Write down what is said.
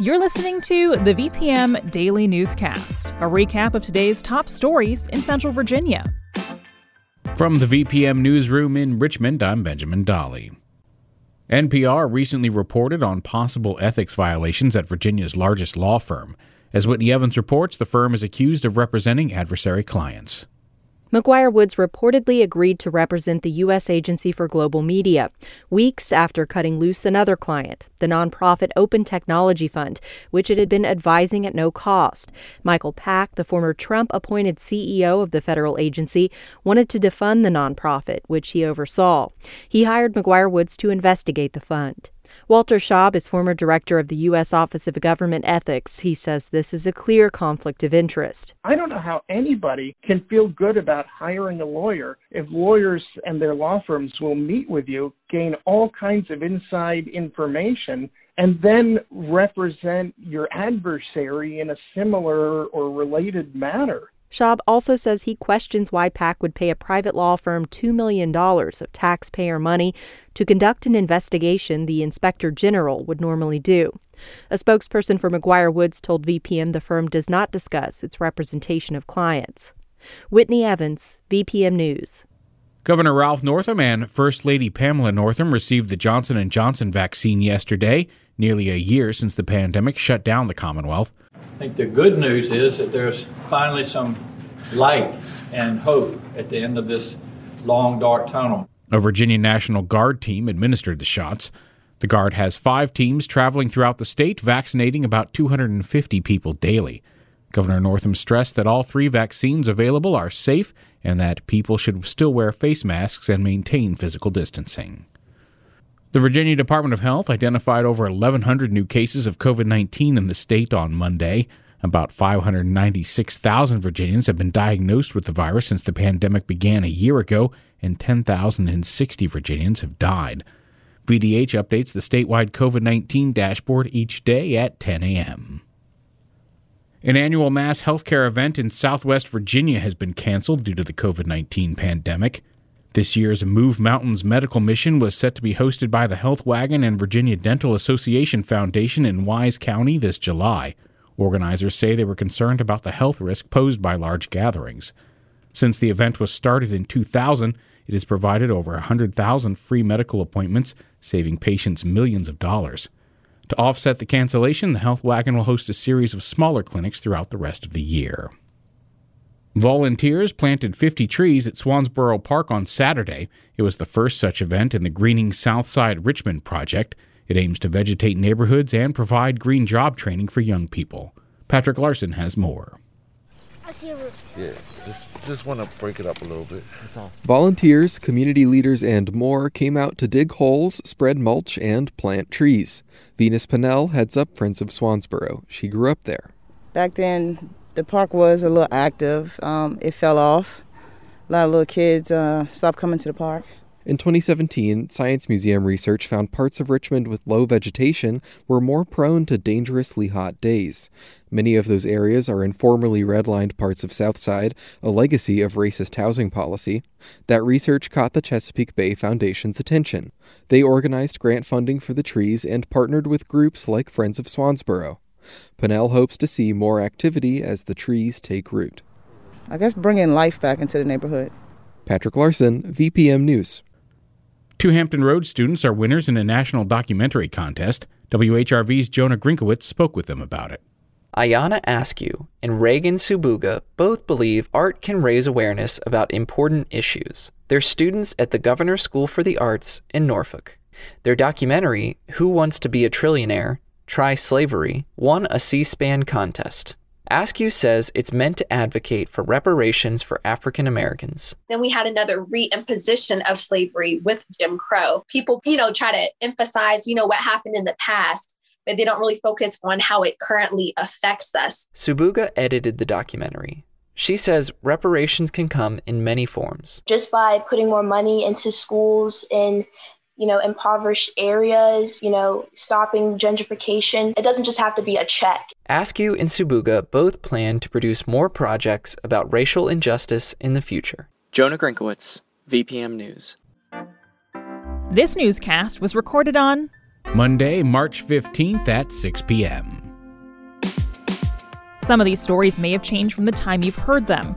You're listening to the VPM Daily Newscast, a recap of today's top stories in Central Virginia. From the VPM Newsroom in Richmond, I'm Benjamin Dolly. NPR recently reported on possible ethics violations at Virginia's largest law firm. As Whitney Evans reports, the firm is accused of representing adversary clients. McGuire Woods reportedly agreed to represent the U.S. Agency for Global Media, weeks after cutting loose another client, the nonprofit Open Technology Fund, which it had been advising at no cost. Michael Pack, the former Trump appointed CEO of the federal agency, wanted to defund the nonprofit, which he oversaw. He hired McGuire Woods to investigate the fund. Walter Shaub is former director of the U.S. Office of Government Ethics. He says this is a clear conflict of interest. I don't know how anybody can feel good about hiring a lawyer if lawyers and their law firms will meet with you, gain all kinds of inside information, and then represent your adversary in a similar or related manner. Shaub also says he questions why Pack would pay a private law firm $2 million of taxpayer money to conduct an investigation the inspector general would normally do. A spokesperson for McGuire Woods told VPM the firm does not discuss its representation of clients. Whitney Evans, VPM News. Governor Ralph Northam and First Lady Pamela Northam received the Johnson & Johnson vaccine yesterday, nearly a year since the pandemic shut down the Commonwealth. I think the good news is that there's finally some light and hope at the end of this long, dark tunnel. A Virginia National Guard team administered the shots. The Guard has five teams traveling throughout the state, vaccinating about 250 people daily. Governor Northam stressed that all three vaccines available are safe and that people should still wear face masks and maintain physical distancing. The Virginia Department of Health identified over 1,100 new cases of COVID 19 in the state on Monday. About 596,000 Virginians have been diagnosed with the virus since the pandemic began a year ago, and 10,060 Virginians have died. VDH updates the statewide COVID 19 dashboard each day at 10 a.m. An annual mass healthcare event in Southwest Virginia has been canceled due to the COVID 19 pandemic. This year's Move Mountains medical mission was set to be hosted by the Health Wagon and Virginia Dental Association Foundation in Wise County this July. Organizers say they were concerned about the health risk posed by large gatherings. Since the event was started in 2000, it has provided over 100,000 free medical appointments, saving patients millions of dollars. To offset the cancellation, the Health Wagon will host a series of smaller clinics throughout the rest of the year. Volunteers planted 50 trees at Swansboro Park on Saturday. It was the first such event in the Greening Southside Richmond project. It aims to vegetate neighborhoods and provide green job training for young people. Patrick Larson has more. I see a roof. Yeah, just, just want to break it up a little bit. Volunteers, community leaders, and more came out to dig holes, spread mulch, and plant trees. Venus Pennell heads up Friends of Swansboro. She grew up there. Back then, the park was a little active. Um, it fell off. A lot of little kids uh, stopped coming to the park. In 2017, Science Museum research found parts of Richmond with low vegetation were more prone to dangerously hot days. Many of those areas are in formerly redlined parts of Southside, a legacy of racist housing policy. That research caught the Chesapeake Bay Foundation's attention. They organized grant funding for the trees and partnered with groups like Friends of Swansboro. Pennell hopes to see more activity as the trees take root. I guess bringing life back into the neighborhood. Patrick Larson, VPM News. Two Hampton Road students are winners in a national documentary contest. WHRV's Jonah Grinkewitz spoke with them about it. Ayana Askew and Reagan Subuga both believe art can raise awareness about important issues. They're students at the Governor School for the Arts in Norfolk. Their documentary, Who Wants to Be a Trillionaire? Try Slavery, won a C SPAN contest. Askew says it's meant to advocate for reparations for African Americans. Then we had another reimposition of slavery with Jim Crow. People, you know, try to emphasize, you know, what happened in the past. but they don't really focus on how it currently affects us. Subuga edited the documentary. She says reparations can come in many forms. Just by putting more money into schools in you know, impoverished areas, you know, stopping gentrification. It doesn't just have to be a check. Askew and Subuga both plan to produce more projects about racial injustice in the future. Jonah Grinkewitz, VPM News. This newscast was recorded on Monday, March 15th at 6 p.m. Some of these stories may have changed from the time you've heard them.